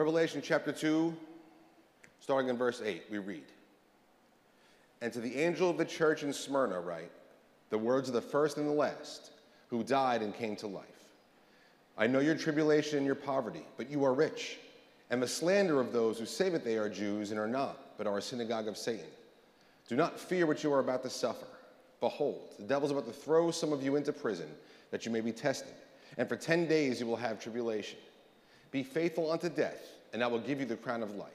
Revelation chapter 2, starting in verse 8, we read And to the angel of the church in Smyrna, write the words of the first and the last, who died and came to life. I know your tribulation and your poverty, but you are rich, and the slander of those who say that they are Jews and are not, but are a synagogue of Satan. Do not fear what you are about to suffer. Behold, the devil is about to throw some of you into prison, that you may be tested, and for ten days you will have tribulation. Be faithful unto death, and I will give you the crown of life.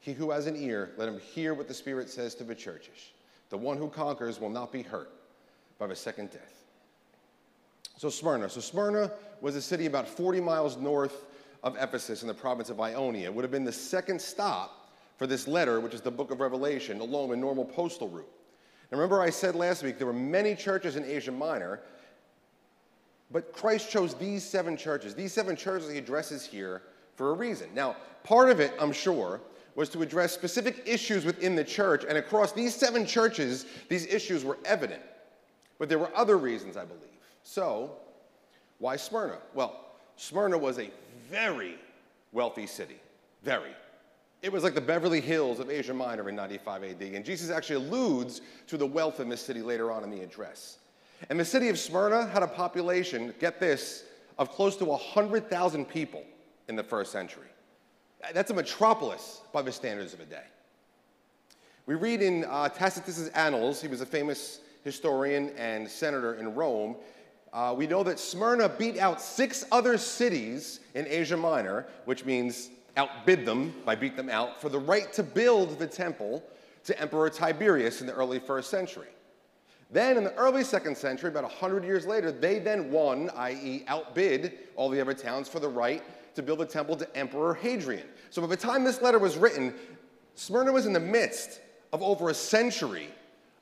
He who has an ear, let him hear what the Spirit says to the churches. The one who conquers will not be hurt by the second death. So, Smyrna. So, Smyrna was a city about 40 miles north of Ephesus in the province of Ionia. It would have been the second stop for this letter, which is the book of Revelation, along the normal postal route. Now, remember, I said last week there were many churches in Asia Minor, but Christ chose these seven churches. These seven churches he addresses here for a reason. Now, part of it, I'm sure, was to address specific issues within the church, and across these seven churches, these issues were evident. But there were other reasons, I believe. So, why Smyrna? Well, Smyrna was a very wealthy city. Very. It was like the Beverly Hills of Asia Minor in 95 AD. And Jesus actually alludes to the wealth in this city later on in the address. And the city of Smyrna had a population, get this, of close to 100,000 people in the first century. That's a metropolis by the standards of the day. We read in uh, Tacitus's Annals, he was a famous historian and senator in Rome. Uh, we know that Smyrna beat out six other cities in Asia Minor, which means outbid them by beat them out, for the right to build the temple to Emperor Tiberius in the early first century. Then, in the early second century, about 100 years later, they then won, i.e., outbid all the other towns for the right to build a temple to Emperor Hadrian. So, by the time this letter was written, Smyrna was in the midst of over a century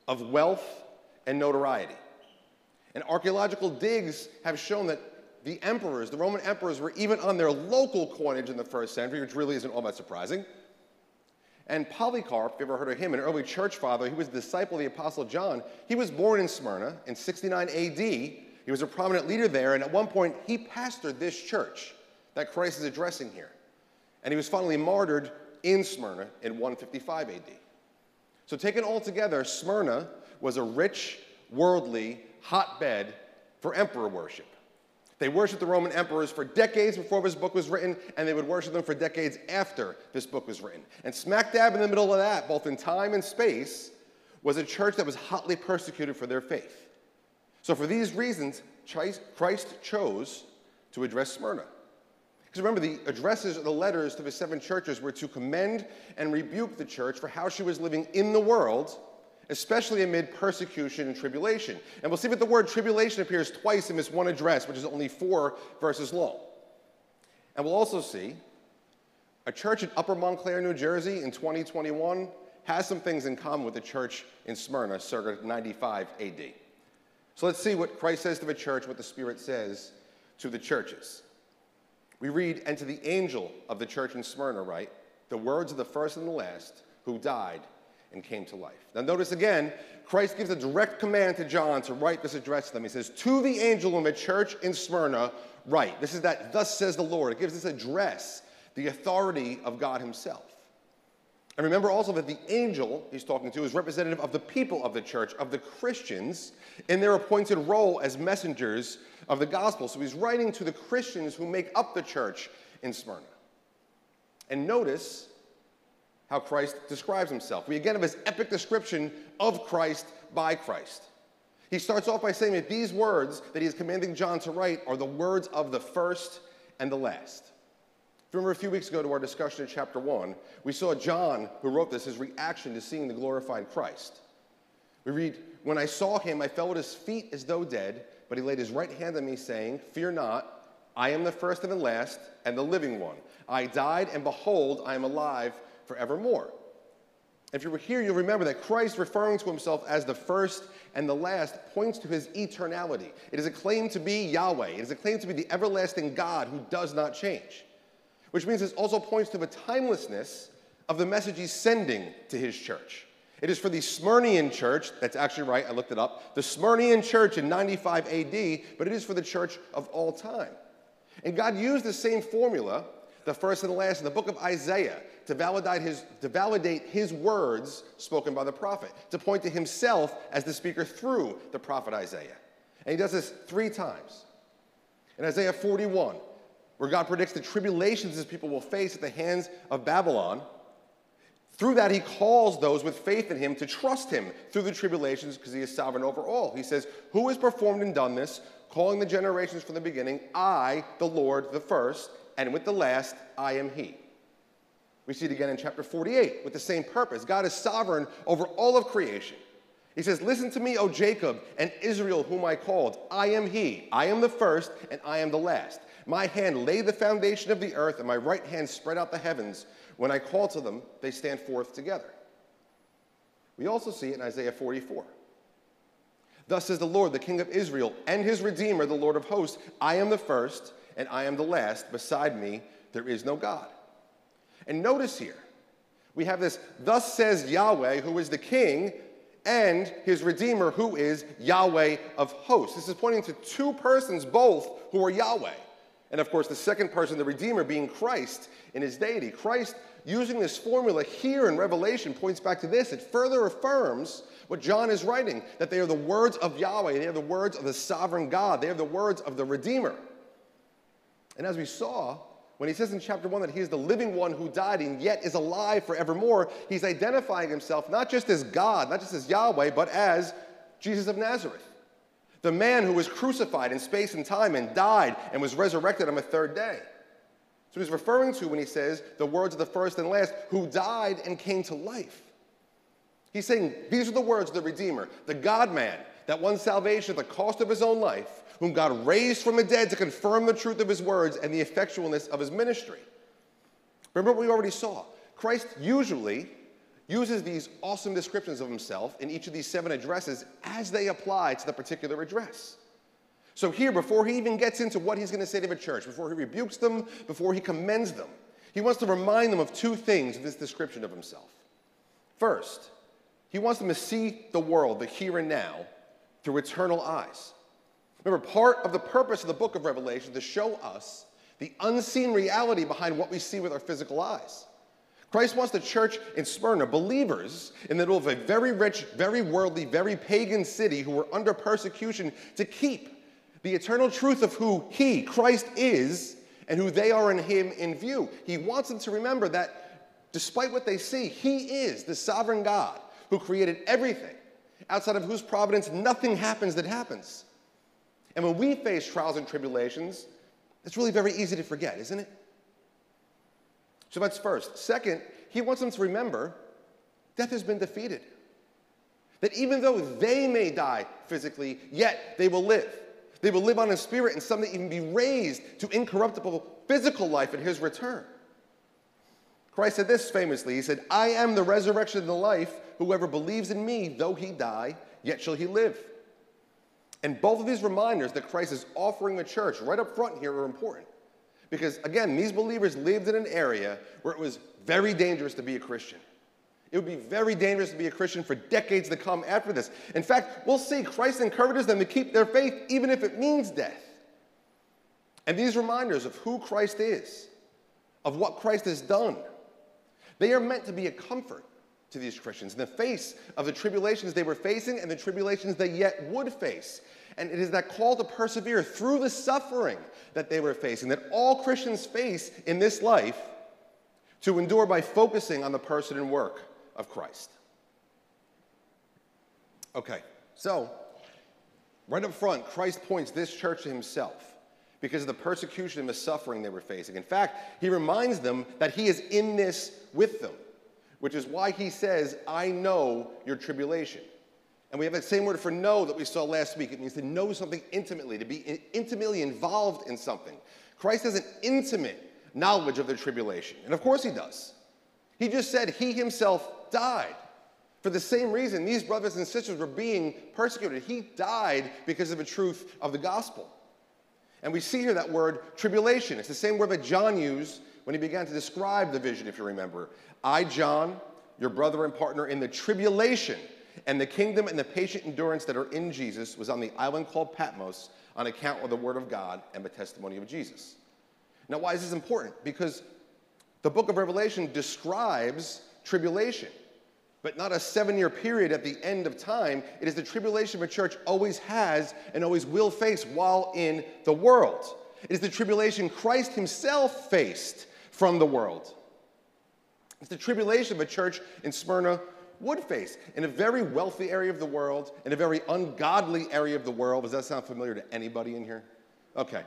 of wealth and notoriety. And archaeological digs have shown that the emperors, the Roman emperors, were even on their local coinage in the first century, which really isn't all that surprising. And Polycarp, if you ever heard of him, an early church father, he was a disciple of the Apostle John. He was born in Smyrna in 69 AD. He was a prominent leader there, and at one point, he pastored this church that Christ is addressing here. And he was finally martyred in Smyrna in 155 AD. So, taken all together, Smyrna was a rich, worldly hotbed for emperor worship. They worshiped the Roman emperors for decades before this book was written, and they would worship them for decades after this book was written. And smack dab in the middle of that, both in time and space, was a church that was hotly persecuted for their faith. So, for these reasons, Christ chose to address Smyrna. Because remember, the addresses of the letters to the seven churches were to commend and rebuke the church for how she was living in the world especially amid persecution and tribulation. And we'll see that the word tribulation appears twice in this one address, which is only four verses long. And we'll also see a church in Upper Montclair, New Jersey in 2021 has some things in common with the church in Smyrna circa 95 AD. So let's see what Christ says to the church, what the Spirit says to the churches. We read, And to the angel of the church in Smyrna, write, the words of the first and the last who died and came to life. Now, notice again, Christ gives a direct command to John to write this address to them. He says, To the angel of the church in Smyrna, write. This is that, thus says the Lord. It gives this address the authority of God Himself. And remember also that the angel he's talking to is representative of the people of the church, of the Christians, in their appointed role as messengers of the gospel. So he's writing to the Christians who make up the church in Smyrna. And notice how Christ describes himself. We again have his epic description of Christ by Christ. He starts off by saying that these words that he is commanding John to write are the words of the first and the last. Remember a few weeks ago to our discussion in chapter 1, we saw John, who wrote this, his reaction to seeing the glorified Christ. We read, When I saw him, I fell at his feet as though dead, but he laid his right hand on me, saying, Fear not, I am the first and the last, and the living one. I died, and behold, I am alive forevermore. If you were here, you'll remember that Christ, referring to himself as the first and the last, points to his eternality. It is a claim to be Yahweh, it is a claim to be the everlasting God who does not change, which means this also points to the timelessness of the message he's sending to his church. It is for the Smyrnian church, that's actually right, I looked it up, the Smyrnian church in 95 AD, but it is for the church of all time. And God used the same formula the first and the last in the book of Isaiah to validate his, to validate his words spoken by the prophet, to point to himself as the speaker through the prophet Isaiah. And he does this three times. In Isaiah 41, where God predicts the tribulations his people will face at the hands of Babylon, through that, he calls those with faith in him to trust him through the tribulations because he is sovereign over all. He says, Who has performed and done this, calling the generations from the beginning? I, the Lord, the first, and with the last, I am he. We see it again in chapter 48 with the same purpose. God is sovereign over all of creation. He says, Listen to me, O Jacob and Israel, whom I called. I am he. I am the first, and I am the last. My hand laid the foundation of the earth, and my right hand spread out the heavens. When I call to them, they stand forth together. We also see it in Isaiah 44. Thus says the Lord, the King of Israel, and his Redeemer, the Lord of hosts I am the first, and I am the last. Beside me, there is no God. And notice here, we have this, thus says Yahweh, who is the King, and his Redeemer, who is Yahweh of hosts. This is pointing to two persons, both who are Yahweh. And of course, the second person, the Redeemer, being Christ in his deity. Christ, using this formula here in Revelation, points back to this. It further affirms what John is writing that they are the words of Yahweh, they are the words of the sovereign God, they are the words of the Redeemer. And as we saw, when he says in chapter 1 that he is the living one who died and yet is alive forevermore, he's identifying himself not just as God, not just as Yahweh, but as Jesus of Nazareth. The man who was crucified in space and time and died and was resurrected on the third day. So he's referring to when he says the words of the first and last, who died and came to life. He's saying these are the words of the Redeemer, the God man, that won salvation at the cost of his own life whom God raised from the dead to confirm the truth of his words and the effectualness of his ministry. Remember what we already saw. Christ usually uses these awesome descriptions of himself in each of these seven addresses as they apply to the particular address. So, here, before he even gets into what he's going to say to the church, before he rebukes them, before he commends them, he wants to remind them of two things in this description of himself. First, he wants them to see the world, the here and now, through eternal eyes. Remember, part of the purpose of the book of Revelation is to show us the unseen reality behind what we see with our physical eyes. Christ wants the church in Smyrna, believers in the middle of a very rich, very worldly, very pagan city who were under persecution, to keep the eternal truth of who He, Christ, is and who they are in Him in view. He wants them to remember that despite what they see, He is the sovereign God who created everything, outside of whose providence nothing happens that happens. And when we face trials and tribulations, it's really very easy to forget, isn't it? So that's first. Second, he wants them to remember death has been defeated. That even though they may die physically, yet they will live. They will live on in spirit and someday even be raised to incorruptible physical life at his return. Christ said this famously He said, I am the resurrection and the life. Whoever believes in me, though he die, yet shall he live. And both of these reminders that Christ is offering the church right up front here are important. Because again, these believers lived in an area where it was very dangerous to be a Christian. It would be very dangerous to be a Christian for decades to come after this. In fact, we'll see Christ encourages them to keep their faith even if it means death. And these reminders of who Christ is, of what Christ has done, they are meant to be a comfort to these Christians in the face of the tribulations they were facing and the tribulations they yet would face. And it is that call to persevere through the suffering that they were facing, that all Christians face in this life, to endure by focusing on the person and work of Christ. Okay, so right up front, Christ points this church to himself because of the persecution and the suffering they were facing. In fact, he reminds them that he is in this with them which is why he says, I know your tribulation. And we have that same word for know that we saw last week. It means to know something intimately, to be intimately involved in something. Christ has an intimate knowledge of the tribulation. And of course he does. He just said he himself died. For the same reason, these brothers and sisters were being persecuted. He died because of the truth of the gospel. And we see here that word tribulation. It's the same word that John used when he began to describe the vision, if you remember. I, John, your brother and partner in the tribulation and the kingdom and the patient endurance that are in Jesus, was on the island called Patmos on account of the word of God and the testimony of Jesus. Now, why is this important? Because The book of Revelation describes tribulation, but not a seven year period at the end of time. It is the tribulation a church always has and always will face while in the world. It is the tribulation Christ himself faced from the world. It's the tribulation a church in Smyrna would face in a very wealthy area of the world, in a very ungodly area of the world. Does that sound familiar to anybody in here? Okay.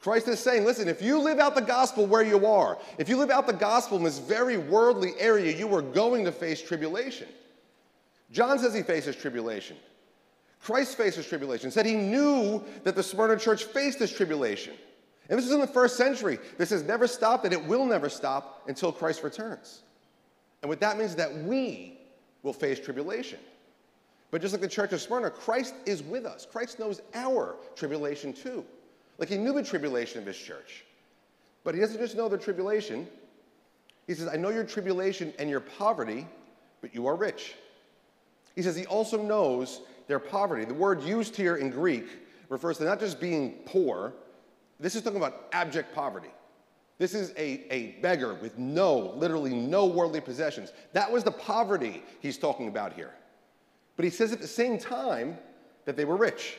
Christ is saying, listen, if you live out the gospel where you are, if you live out the gospel in this very worldly area, you are going to face tribulation. John says he faces tribulation. Christ faces tribulation, said he knew that the Smyrna church faced this tribulation. And this is in the first century. This has never stopped and it will never stop until Christ returns. And what that means is that we will face tribulation. But just like the church of Smyrna, Christ is with us. Christ knows our tribulation too. Like he knew the tribulation of his church. But he doesn't just know the tribulation. He says, I know your tribulation and your poverty, but you are rich. He says he also knows their poverty. The word used here in Greek refers to not just being poor, this is talking about abject poverty. This is a, a beggar with no, literally no worldly possessions. That was the poverty he's talking about here. But he says at the same time that they were rich.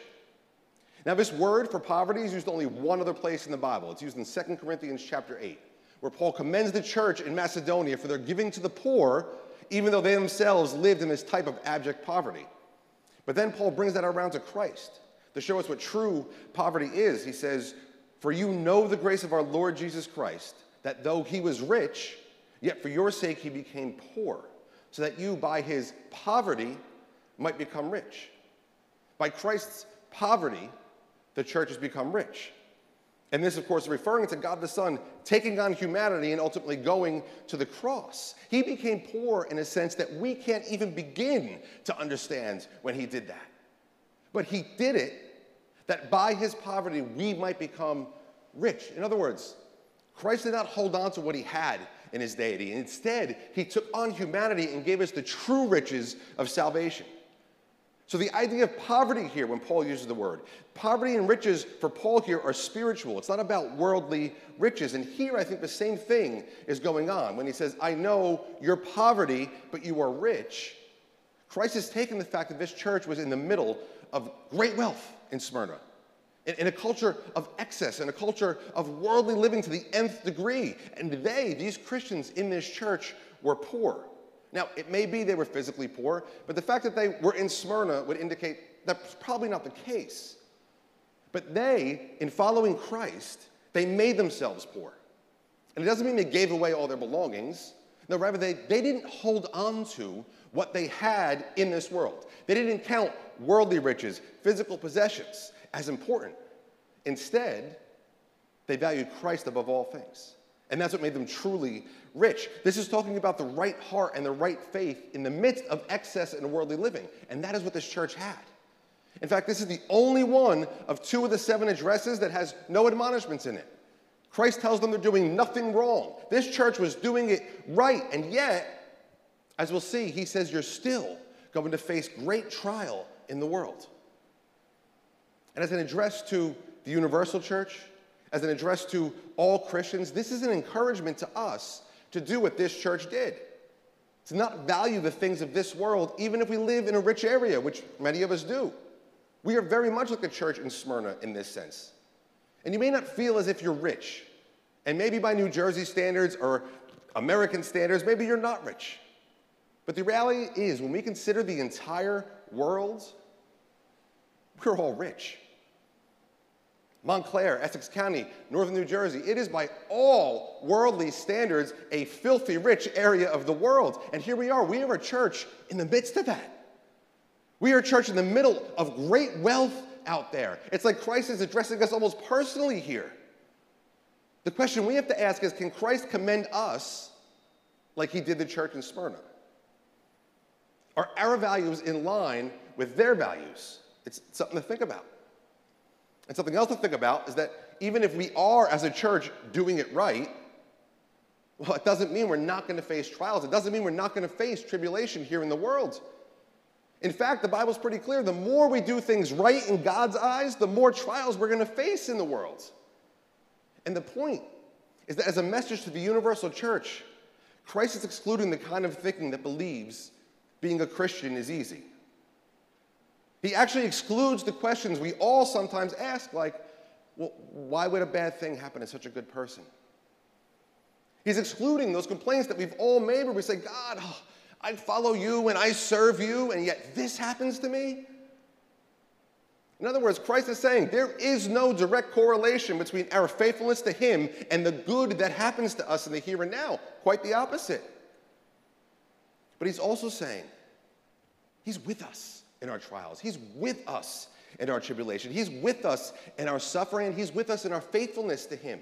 Now, this word for poverty is used only one other place in the Bible. It's used in 2 Corinthians chapter 8, where Paul commends the church in Macedonia for their giving to the poor, even though they themselves lived in this type of abject poverty. But then Paul brings that around to Christ to show us what true poverty is. He says, for you know the grace of our Lord Jesus Christ, that though he was rich, yet for your sake he became poor, so that you by his poverty might become rich. By Christ's poverty, the church has become rich. And this, of course, referring to God the Son taking on humanity and ultimately going to the cross. He became poor in a sense that we can't even begin to understand when he did that. But he did it that by his poverty we might become rich. In other words, Christ did not hold on to what he had in his deity. Instead, he took on humanity and gave us the true riches of salvation. So, the idea of poverty here, when Paul uses the word, poverty and riches for Paul here are spiritual. It's not about worldly riches. And here, I think the same thing is going on. When he says, I know your poverty, but you are rich, Christ has taken the fact that this church was in the middle of great wealth in Smyrna, in, in, a culture of excess, in a culture of worldly living to the nth degree. And they, these Christians in this church, were poor. Now, it may be they were physically poor, but the fact that they were in Smyrna would indicate that's probably not the case. But they, in following Christ, they made themselves poor. And it doesn't mean they gave away all their belongings. No, rather, they, they didn't hold on to what they had in this world. They didn't count worldly riches, physical possessions as important. Instead, they valued Christ above all things. And that's what made them truly rich. This is talking about the right heart and the right faith in the midst of excess and worldly living. And that is what this church had. In fact, this is the only one of two of the seven addresses that has no admonishments in it. Christ tells them they're doing nothing wrong. This church was doing it right. And yet, as we'll see, he says you're still going to face great trial in the world. And as an address to the universal church, as an address to all Christians, this is an encouragement to us to do what this church did. To not value the things of this world, even if we live in a rich area, which many of us do. We are very much like the church in Smyrna in this sense. And you may not feel as if you're rich. And maybe by New Jersey standards or American standards, maybe you're not rich. But the reality is, when we consider the entire world, we're all rich. Montclair, Essex County, northern New Jersey, it is by all worldly standards a filthy rich area of the world. And here we are. We are a church in the midst of that. We are a church in the middle of great wealth out there. It's like Christ is addressing us almost personally here. The question we have to ask is can Christ commend us like he did the church in Smyrna? Are our values in line with their values? It's something to think about. And something else to think about is that even if we are, as a church, doing it right, well, it doesn't mean we're not going to face trials. It doesn't mean we're not going to face tribulation here in the world. In fact, the Bible's pretty clear. The more we do things right in God's eyes, the more trials we're going to face in the world. And the point is that as a message to the universal church, Christ is excluding the kind of thinking that believes being a Christian is easy. He actually excludes the questions we all sometimes ask, like, well, why would a bad thing happen to such a good person? He's excluding those complaints that we've all made where we say, God, oh, I follow you and I serve you, and yet this happens to me? In other words, Christ is saying there is no direct correlation between our faithfulness to Him and the good that happens to us in the here and now. Quite the opposite. But He's also saying He's with us in our trials, He's with us in our tribulation, He's with us in our suffering, He's with us in our faithfulness to Him.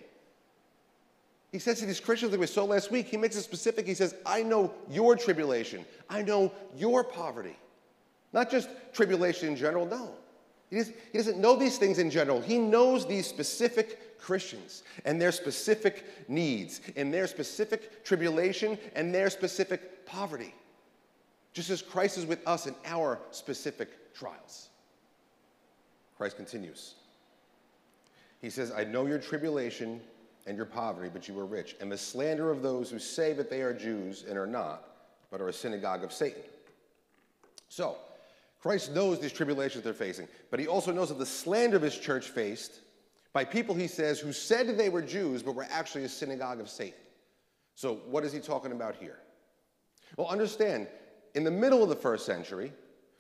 He says to these Christians that we saw last week, he makes it specific. He says, I know your tribulation. I know your poverty. Not just tribulation in general, no. He, doesn't know these things in general. He knows these specific Christians and their specific needs, and their specific tribulation and their specific poverty. Just as Christ is with us in our specific trials. Christ continues. He says, I know your tribulation and your poverty, but you are rich, and the slander of those who say that they are Jews and are not, but are a synagogue of Satan. So, Christ knows these tribulations they're facing, but he also knows of the slander of his church faced by people, he says, who said they were Jews, but were actually a synagogue of Satan. So, what is he talking about here? Well, understand, in the middle of the first century,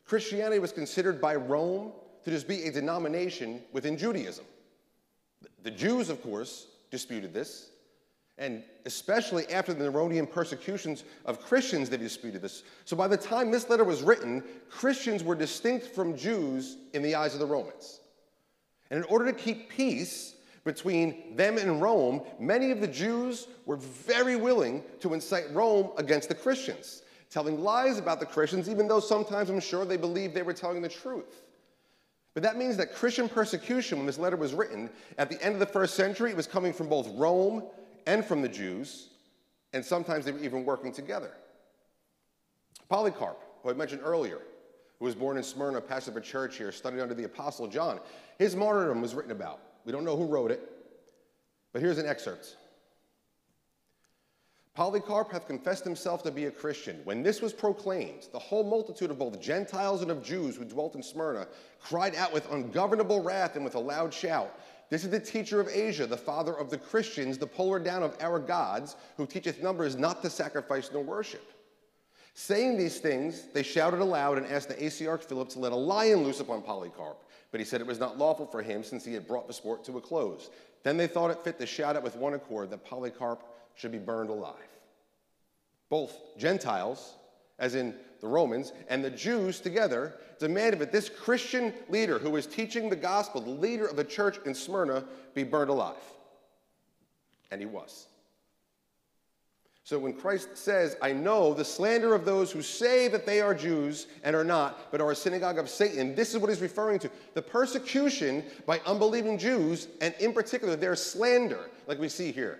Christianity was considered by Rome to just be a denomination within Judaism. The Jews, of course, disputed this. And especially after the Neronian persecutions of Christians, they disputed this. So by the time this letter was written, Christians were distinct from Jews in the eyes of the Romans. And in order to keep peace between them and Rome, many of the Jews were very willing to incite Rome against the Christians, telling lies about the Christians, even though sometimes I'm sure they believed they were telling the truth. But that means that Christian persecution, when this letter was written, at the end of the first century, it was coming from both Rome and from the Jews, and sometimes they were even working together. Polycarp, who I mentioned earlier, who was born in Smyrna, pastor of a church here, studied under the Apostle John, his martyrdom was written about. We don't know who wrote it, but here's an excerpt. Polycarp hath confessed himself to be a Christian. When this was proclaimed, the whole multitude of both Gentiles and of Jews who dwelt in Smyrna cried out with ungovernable wrath and with a loud shout. This is the teacher of Asia, the father of the Christians, the puller down of our gods, who teacheth numbers not to sacrifice nor worship. Saying these things, they shouted aloud and asked the Asiarch Philip to let a lion loose upon Polycarp. But he said it was not lawful for him, since he had brought the sport to a close. Then they thought it fit to shout out with one accord that Polycarp should be burned alive. Both Gentiles, as in the Romans, and the Jews together demanded that this Christian leader who was teaching the gospel, the leader of the church in Smyrna, be burned alive. And he was. So when Christ says, I know the slander of those who say that they are Jews and are not, but are a synagogue of Satan, this is what he's referring to. The persecution by unbelieving Jews, and in particular their slander, like we see here.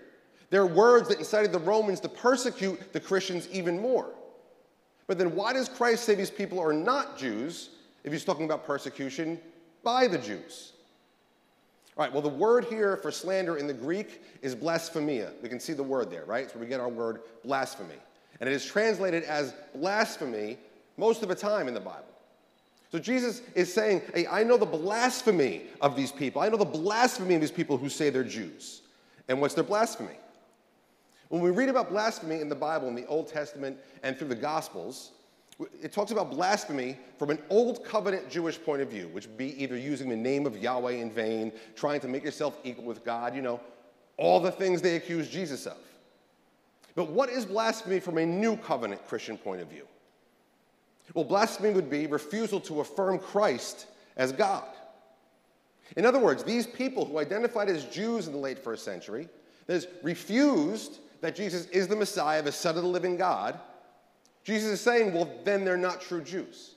Their words that incited the Romans to persecute the Christians even more. But then why does Christ say these people are not Jews if he's talking about persecution by the Jews? All right, well, the word here for slander in the Greek is blasphemia. We can see the word there, right? Where we get our word blasphemy. And it is translated as blasphemy most of the time in the Bible. So Jesus is saying, hey, I know the blasphemy of these people. I know the blasphemy of these people who say they're Jews. And what's their blasphemy? When we read about blasphemy in the Bible, in the Old Testament, and through the Gospels, it talks about blasphemy from an old covenant Jewish point of view, which would be either using the name of Yahweh in vain, trying to make yourself equal with God, you know, all the things they accuse Jesus of. But what is blasphemy from a new covenant Christian point of view? Well, blasphemy would be refusal to affirm Christ as God. In other words, these people who identified as Jews in the late first century, that is, refused that Jesus is the Messiah, the Son of the living God, Jesus is saying, well, then they're not true Jews.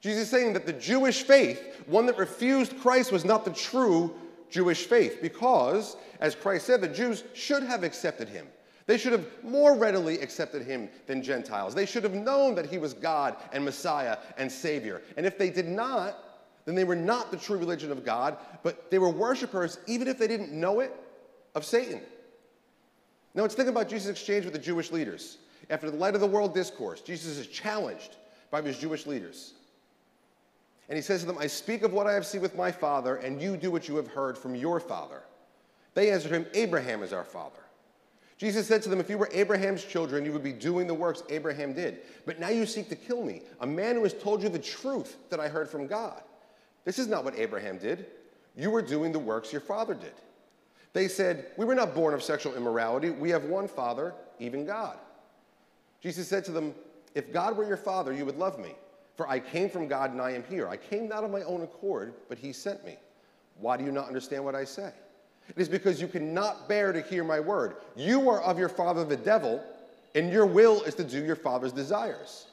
Jesus is saying that the Jewish faith, one that refused Christ, was not the true Jewish faith because, as Christ said, the Jews should have accepted him. They should have more readily accepted him than Gentiles. They should have known that he was God and Messiah and Savior. And if they did not, then they were not the true religion of God, but they were worshipers, even if they didn't know it, of Satan. Now let's think about Jesus' exchange with the Jewish leaders. After the light of the world discourse, Jesus is challenged by his Jewish leaders. And he says to them, I speak of what I have seen with my father, and you do what you have heard from your father. They answered him, Abraham is our father. Jesus said to them, If you were Abraham's children, you would be doing the works Abraham did. But now you seek to kill me, a man who has told you the truth that I heard from God. This is not what Abraham did. You were doing the works your father did. They said, We were not born of sexual immorality. We have one father, even God. Jesus said to them, If God were your father, you would love me. For I came from God and I am here. I came not of my own accord, but he sent me. Why do you not understand what I say? It is because you cannot bear to hear my word. You are of your father the devil, and your will is to do your father's desires.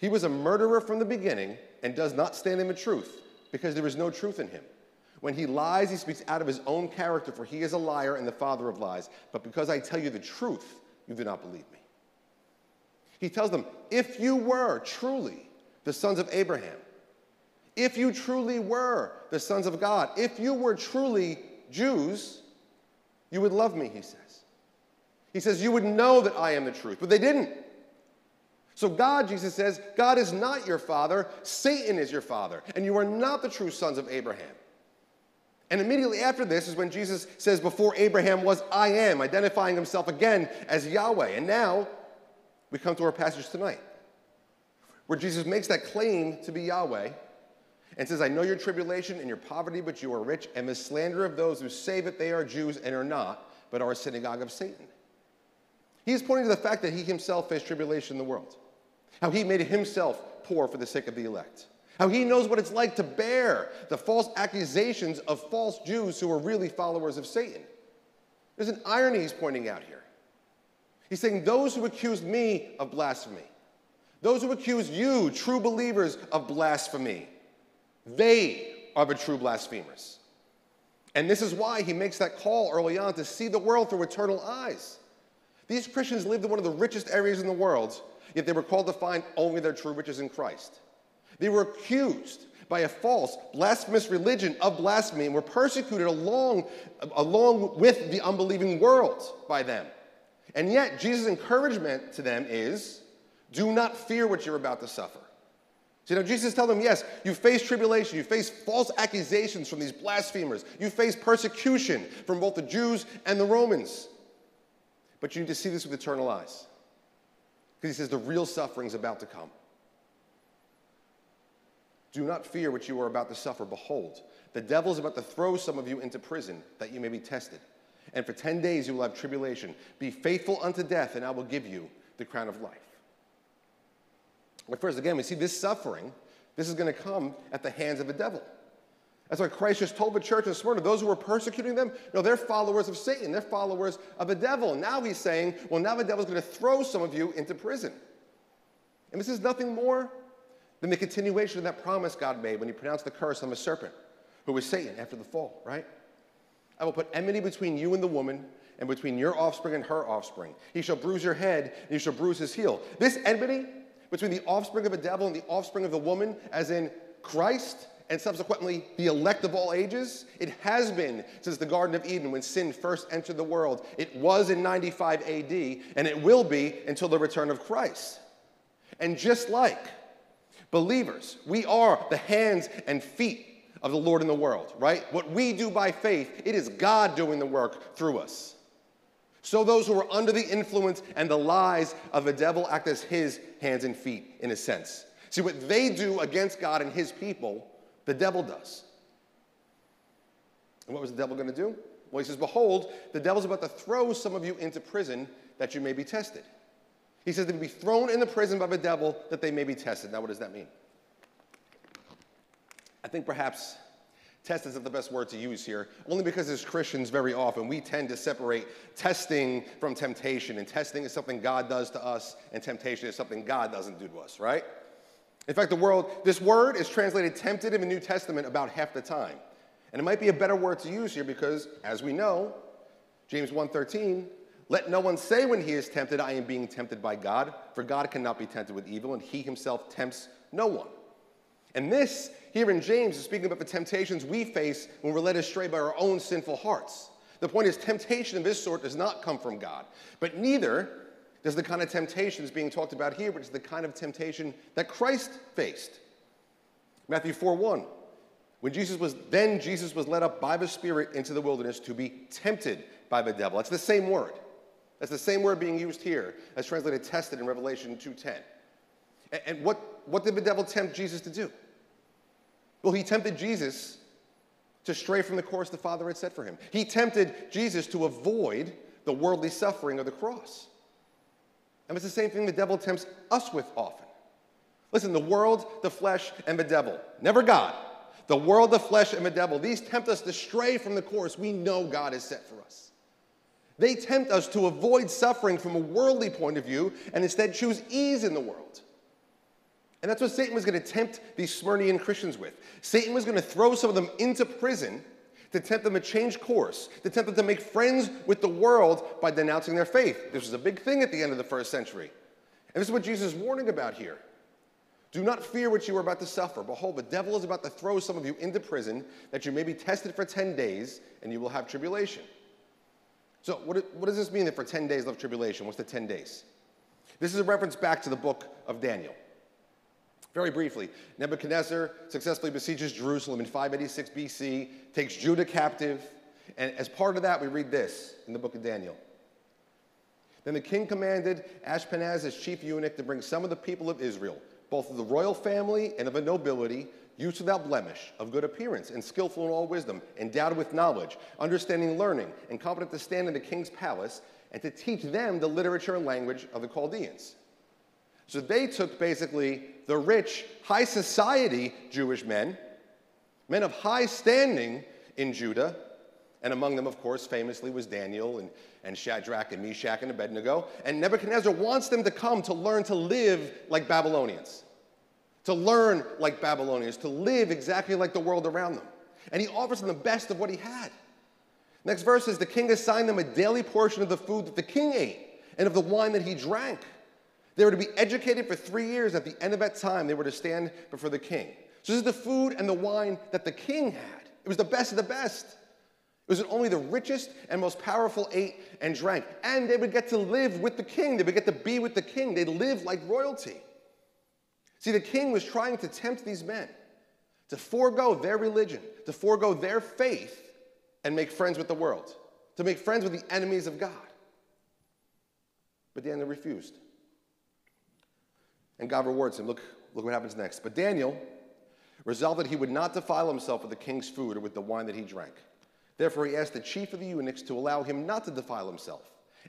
He was a murderer from the beginning and does not stand in the truth, because there is no truth in him. When he lies, he speaks out of his own character, for he is a liar and the father of lies. But because I tell you the truth, you do not believe me. He tells them, if you were truly the sons of Abraham, if you truly were the sons of God, if you were truly Jews, you would love me, he says. He says, You would know that I am the truth, but they didn't. So, God, Jesus says, God is not your father, Satan is your father, and you are not the true sons of Abraham. And immediately after this is when Jesus says, Before Abraham was, I am, identifying himself again as Yahweh. And now we come to our passage tonight, where Jesus makes that claim to be Yahweh and says, I know your tribulation and your poverty, but you are rich, and the slander of those who say that they are Jews and are not, but are a synagogue of Satan. He is pointing to the fact that he himself faced tribulation in the world, how he made himself poor for the sake of the elect, how he knows what it's like to bear the false accusations of false Jews who are really followers of Satan. There's an irony he's pointing out here. He's saying, Those who accuse me of blasphemy, those who accuse you, true believers, of blasphemy, they are the true blasphemers. And this is why he makes that call early on to see the world through eternal eyes. These Christians lived in one of the richest areas in the world, yet they were called to find only their true riches in Christ. They were accused by a false, blasphemous religion of blasphemy and were persecuted along, along with the unbelieving world by them. And yet, Jesus' encouragement to them is do not fear what you're about to suffer. So, you know, Jesus tells them, yes, you face tribulation, you face false accusations from these blasphemers, you face persecution from both the Jews and the Romans. But you need to see this with eternal eyes. Because he says the real suffering is about to come. Do not fear what you are about to suffer. Behold, the devil is about to throw some of you into prison that you may be tested. And for 10 days you will have tribulation. Be faithful unto death, and I will give you the crown of life. But first, again, we see this suffering, this is going to come at the hands of the devil. That's why Christ just told the church in Smyrna, those who were persecuting them, no, they're followers of Satan. They're followers of the devil. Now he's saying, well, now the devil's going to throw some of you into prison. And this is nothing more than the continuation of that promise God made when he pronounced the curse on the serpent, who was Satan after the fall, right? I will put enmity between you and the woman, and between your offspring and her offspring. He shall bruise your head, and you shall bruise his heel. This enmity between the offspring of the devil and the offspring of the woman, as in Christ and subsequently the elect of all ages? It has been since the Garden of Eden when sin first entered the world. It was in 95 AD, and it will be until the return of Christ. And just like believers, we are the hands and feet of the Lord in the world, right? What we do by faith, it is God doing the work through us. So those who are under the influence and the lies of the devil act as his hands and feet, in a sense. See, what they do against God and his people, the devil does. And what was the devil going to do? Well, he says, Behold, the devil's about to throw some of you into prison that you may be tested. He says they'll be thrown in the prison by the devil that they may be tested. Now, what does that mean? I think perhaps test isn't the best word to use here, only because as Christians, very often we tend to separate testing from temptation, and testing is something God does to us, and temptation is something God doesn't do to us, right? In fact, the world, this word is translated tempted in the New Testament about half the time. And it might be a better word to use here because, as we know, James 1:13, let no one say when he is tempted, I am being tempted by God, for God cannot be tempted with evil, and he himself tempts no one. And this, here in James, is speaking about the temptations we face when we're led astray by our own sinful hearts. The point is, temptation of this sort does not come from God, but neither does the kind of temptations being talked about here, which is the kind of temptation that Christ faced. Matthew 4 1. When Jesus was, then Jesus was led up by the Spirit into the wilderness to be tempted by the devil. That's the same word. That's the same word being used here as translated tested in Revelation 2.10. And, and what, what did the devil tempt Jesus to do? Well, he tempted Jesus to stray from the course the Father had set for him. He tempted Jesus to avoid the worldly suffering of the cross. And it's the same thing the devil tempts us with often. Listen, the world, the flesh, and the devil, never God. The world, the flesh, and the devil, these tempt us to stray from the course we know God has set for us. They tempt us to avoid suffering from a worldly point of view and instead choose ease in the world. And that's what Satan was going to tempt these Smyrnian Christians with. Satan was going to throw some of them into prison to tempt them to change course, to tempt them to make friends with the world by denouncing their faith. This was a big thing at the end of the first century. And this is what Jesus is warning about here. Do not fear what you are about to suffer. Behold, the devil is about to throw some of you into prison that you may be tested for 10 days and you will have tribulation. So, what, what does this mean that for 10 days of tribulation? What's the 10 days? This is a reference back to the book of Daniel. Very briefly, Nebuchadnezzar successfully besieges Jerusalem in 586 BC, takes Judah captive, and as part of that, we read this in the book of Daniel. Then the king commanded Ashpenaz, his chief eunuch, to bring some of the people of Israel, both of the royal family and of the nobility, youths without blemish, of good appearance, and skillful in all wisdom, endowed with knowledge, understanding learning, and competent to stand in the king's palace, and to teach them the literature and language of the Chaldeans. So they took basically the rich, high society Jewish men, men of high standing in Judah, and among them, of course, famously was Daniel and, and Shadrach and Meshach and Abednego. And Nebuchadnezzar wants them to come to learn to live like Babylonians, to learn like Babylonians, to live exactly like the world around them. And he offers them the best of what he had. Next verse says, The king assigned them a daily portion of the food that the king ate and of the wine that he drank. They were to be educated for three years. At the end of that time, they were to stand before the king. So this is the food and the wine that the king had. It was the best of the best. It was only the richest and most powerful ate and drank. And they would get to live with the king. They would get to be with the king. They'd live like royalty. See, the king was trying to tempt these men to forego their religion, to forego their faith, and make friends with the world, to make friends with the enemies of God. But Daniel refused and God rewards him. Look, look what happens next. But Daniel resolved that he would not defile himself with the king's food or with the wine that he drank. Therefore, he asked the chief of the eunuchs to allow him not to defile himself.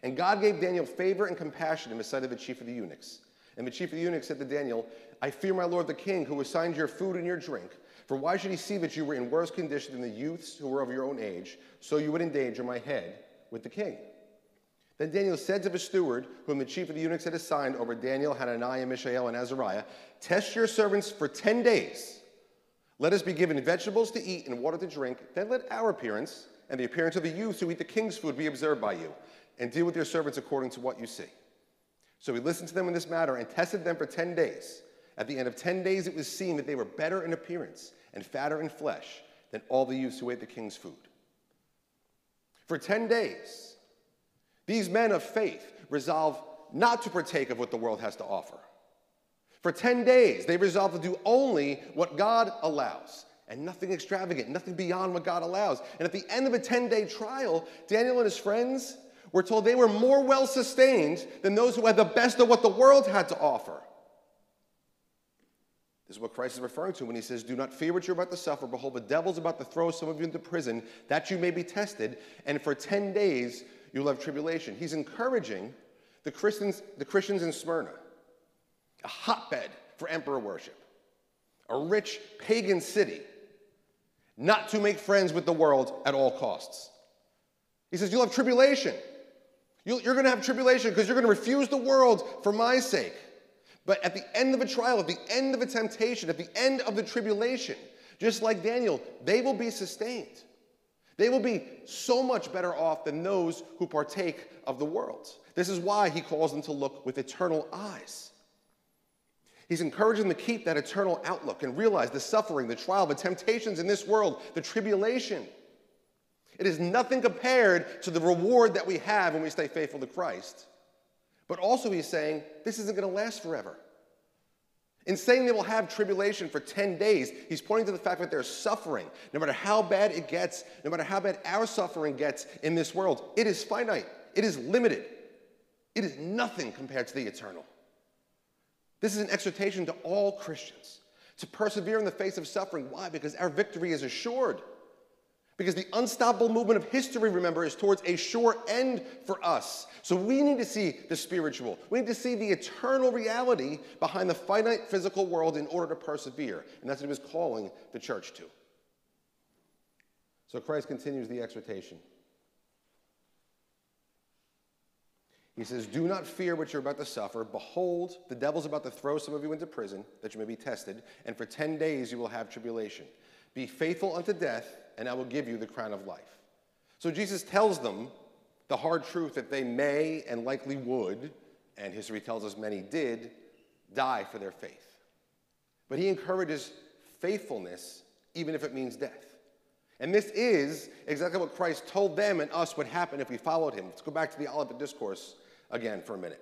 And God gave Daniel favor and compassion in the sight of the chief of the eunuchs. And the chief of the eunuchs said to Daniel, I fear my lord the king, who assigned your food and your drink. For why should he see that you were in worse condition than the youths who were of your own age, so you would endanger my head with the king? Then Daniel said to the steward, whom the chief of the eunuchs had assigned over Daniel, Hananiah, Mishael, and Azariah, Test your servants for 10 days. Let us be given vegetables to eat and water to drink. Then let our appearance and the appearance of the youths who eat the king's food be observed by you, and deal with your servants according to what you see. So he listened to them in this matter and tested them for 10 days. At the end of 10 days, it was seen that they were better in appearance and fatter in flesh than all the youths who ate the king's food. For 10 days, these men of faith resolve not to partake of what the world has to offer. For 10 days, they resolve to do only what God allows and nothing extravagant, nothing beyond what God allows. And at the end of a 10 day trial, Daniel and his friends were told they were more well sustained than those who had the best of what the world had to offer. This is what Christ is referring to when he says, Do not fear what you're about to suffer. Behold, the devil's about to throw some of you into prison that you may be tested. And for 10 days, you'll have tribulation. He's encouraging the Christians, the Christians in Smyrna, a hotbed for emperor worship, a rich pagan city, not to make friends with the world at all costs. He says, You'll have tribulation. you are going to have tribulation because you're going to refuse the world for my sake. But at the end of a trial, at the end of a temptation, at the end of the tribulation, just like Daniel, they will be sustained. They will be so much better off than those who partake of the world. This is why he calls them to look with eternal eyes. He's encouraging them to keep that eternal outlook and realize the suffering, the trial, the temptations in this world, the tribulation. It is nothing compared to the reward that we have when we stay faithful to Christ. But also, he's saying this isn't going to last forever. In saying they will have tribulation for 10 days, he's pointing to the fact that they're suffering. No matter how bad it gets, no matter how bad our suffering gets in this world, it is finite, it is limited, it is nothing compared to the eternal. This is an exhortation to all Christians to persevere in the face of suffering. Why? Because our victory is assured. Because the unstoppable movement of history, remember, is towards a sure end for us. So we need to see the spiritual. We need to see the eternal reality behind the finite physical world in order to persevere. And that's what he was calling the church to. So Christ continues the exhortation. He says, Do not fear what you're about to suffer. Behold, the devil's about to throw some of you into prison that you may be tested, and for 10 days you will have tribulation. Be faithful unto death and I will give you the crown of life. So Jesus tells them the hard truth that they may and likely would, and history tells us many did, die for their faith. But he encourages faithfulness even if it means death. And this is exactly what Christ told them and us would happen if we followed him. Let's go back to the Olivet Discourse again for a minute.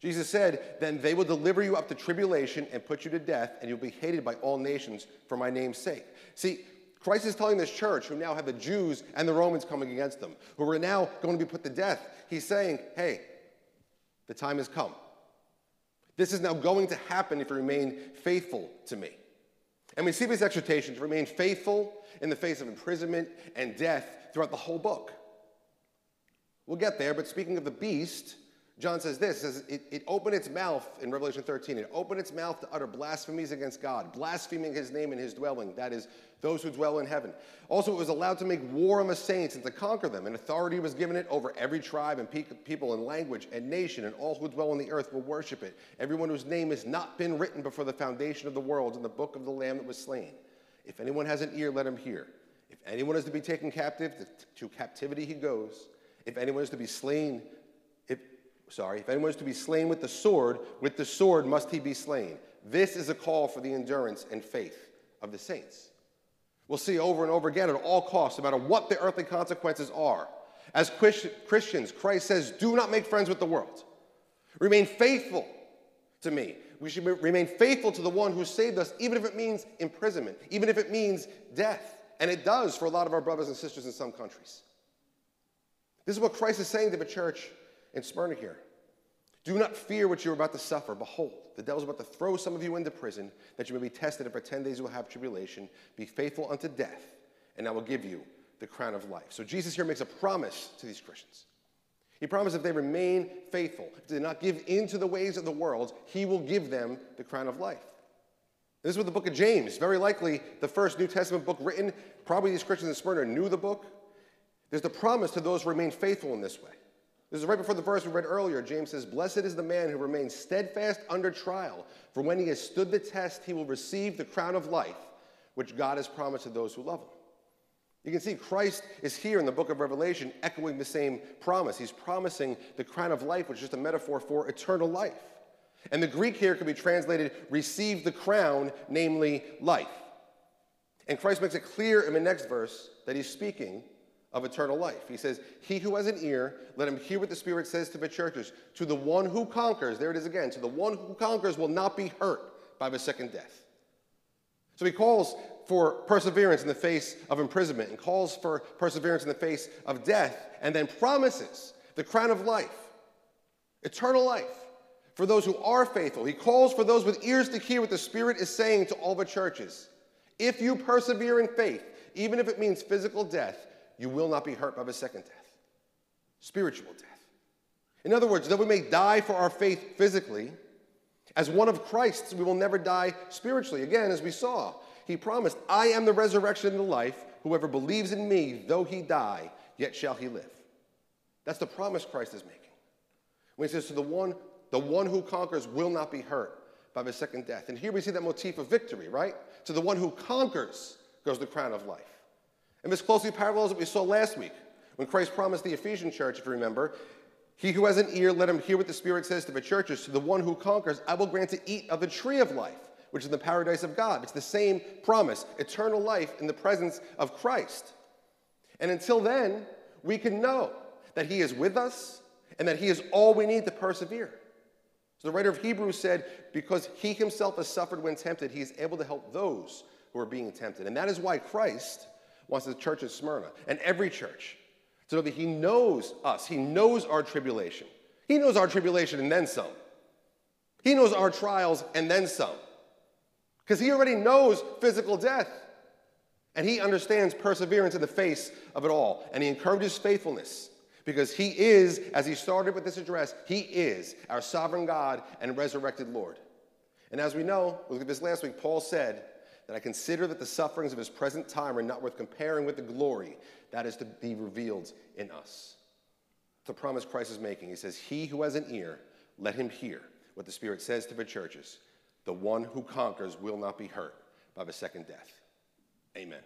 Jesus said, Then they will deliver you up to tribulation and put you to death, and you'll be hated by all nations for my name's sake. See, Christ is telling this church, who now have the Jews and the Romans coming against them, who are now going to be put to death, he's saying, hey, the time has come. This is now going to happen if you remain faithful to me. And we see this exhortation to remain faithful in the face of imprisonment and death throughout the whole book. We'll get there, but speaking of the beast, John says this, says it, it, opened its mouth in Revelation 13. It opened its mouth to utter blasphemies against God, blaspheming his name and his dwelling, that is, those who dwell in heaven. Also, it was allowed to make war on the saints and to conquer them, and authority was given it over every tribe and pe- people and language and nation, and all who dwell on the earth will worship it. Everyone whose name has not been written before the foundation of the world in the book of the Lamb that was slain. If anyone has an ear, let him hear. If anyone is to be taken captive, to captivity he goes. If anyone is to be slain, sorry, if anyone is to be slain with the sword, with the sword must he be slain. This is a call for the endurance and faith of the saints. We'll see over and over again at all costs, no matter what the earthly consequences are. As Christians, Christ says, do not make friends with the world. Remain faithful to me. We should remain faithful to the one who saved us, even if it means imprisonment, even if it means death. And it does for a lot of our brothers and sisters in some countries. This is what Christ is saying to the church in Smyrna here. Do not fear what you're about to suffer. Behold, the devil's about to throw some of you into prison, that you may be tested, and for 10 days you will have tribulation. Be faithful unto death, and I will give you the crown of life. So Jesus here makes a promise to these Christians. He promised if they remain faithful, if they do not give in to the ways of the world, he will give them the crown of life. This is what the book of James, very likely the first New Testament book written. Probably these Christians in Smyrna knew the book. There's the promise to those who remain faithful in this way. This is right before the verse we read earlier. James says, Blessed is the man who remains steadfast under trial, for when he has stood the test, he will receive the crown of life, which God has promised to those who love him. You can see Christ is here in the book of Revelation echoing the same promise. He's promising the crown of life, which is just a metaphor for eternal life. And the Greek here can be translated, receive the crown, namely life. And Christ makes it clear in the next verse that he's speaking of eternal life. He says, He who has an ear, let him hear what the Spirit says to the churches. To the one who conquers, there it is again, to the one who conquers will not be hurt by the second death. So he calls for perseverance in the face of imprisonment and calls for perseverance in the face of death and then promises the crown of life, eternal life for those who are faithful. He calls for those with ears to hear what the Spirit is saying to all the churches. If you persevere in faith, even if it means physical death, you will not be hurt by the second death, spiritual death. In other words, though we may die for our faith physically, as one of Christ's, we will never die spiritually. Again, as we saw, he promised, I am the resurrection and the life. Whoever believes in me, though he die, yet shall he live. That's the promise Christ is making. When he says to the one, the one who conquers will not be hurt by the second death. And here we see that motif of victory, right? To the one who conquers goes the crown of life. And this closely parallels what we saw last week when Christ promised the Ephesian church, if you remember, he who has an ear, let him hear what the Spirit says to the churches. To the one who conquers, I will grant to eat of the tree of life, which is the paradise of God. It's the same promise eternal life in the presence of Christ. And until then, we can know that He is with us and that He is all we need to persevere. So the writer of Hebrews said, because He Himself has suffered when tempted, He is able to help those who are being tempted. And that is why Christ wants the church at Smyrna and every church to know that He knows us, He knows our tribulation. He knows our tribulation and then some. He knows our trials and then some. Because He already knows physical death. And he understands perseverance in the face of it all. And he encourages faithfulness because he is, as he started with this address, he is our sovereign God and resurrected Lord. And as we know, look at this last week, Paul said that I consider that the sufferings of his present time are not worth comparing with the glory that is to be revealed in us. The promise Christ is making. He says, He who has an ear, let him hear what the Spirit says to the churches. The one who conquers will not be hurt by the second death. Amen.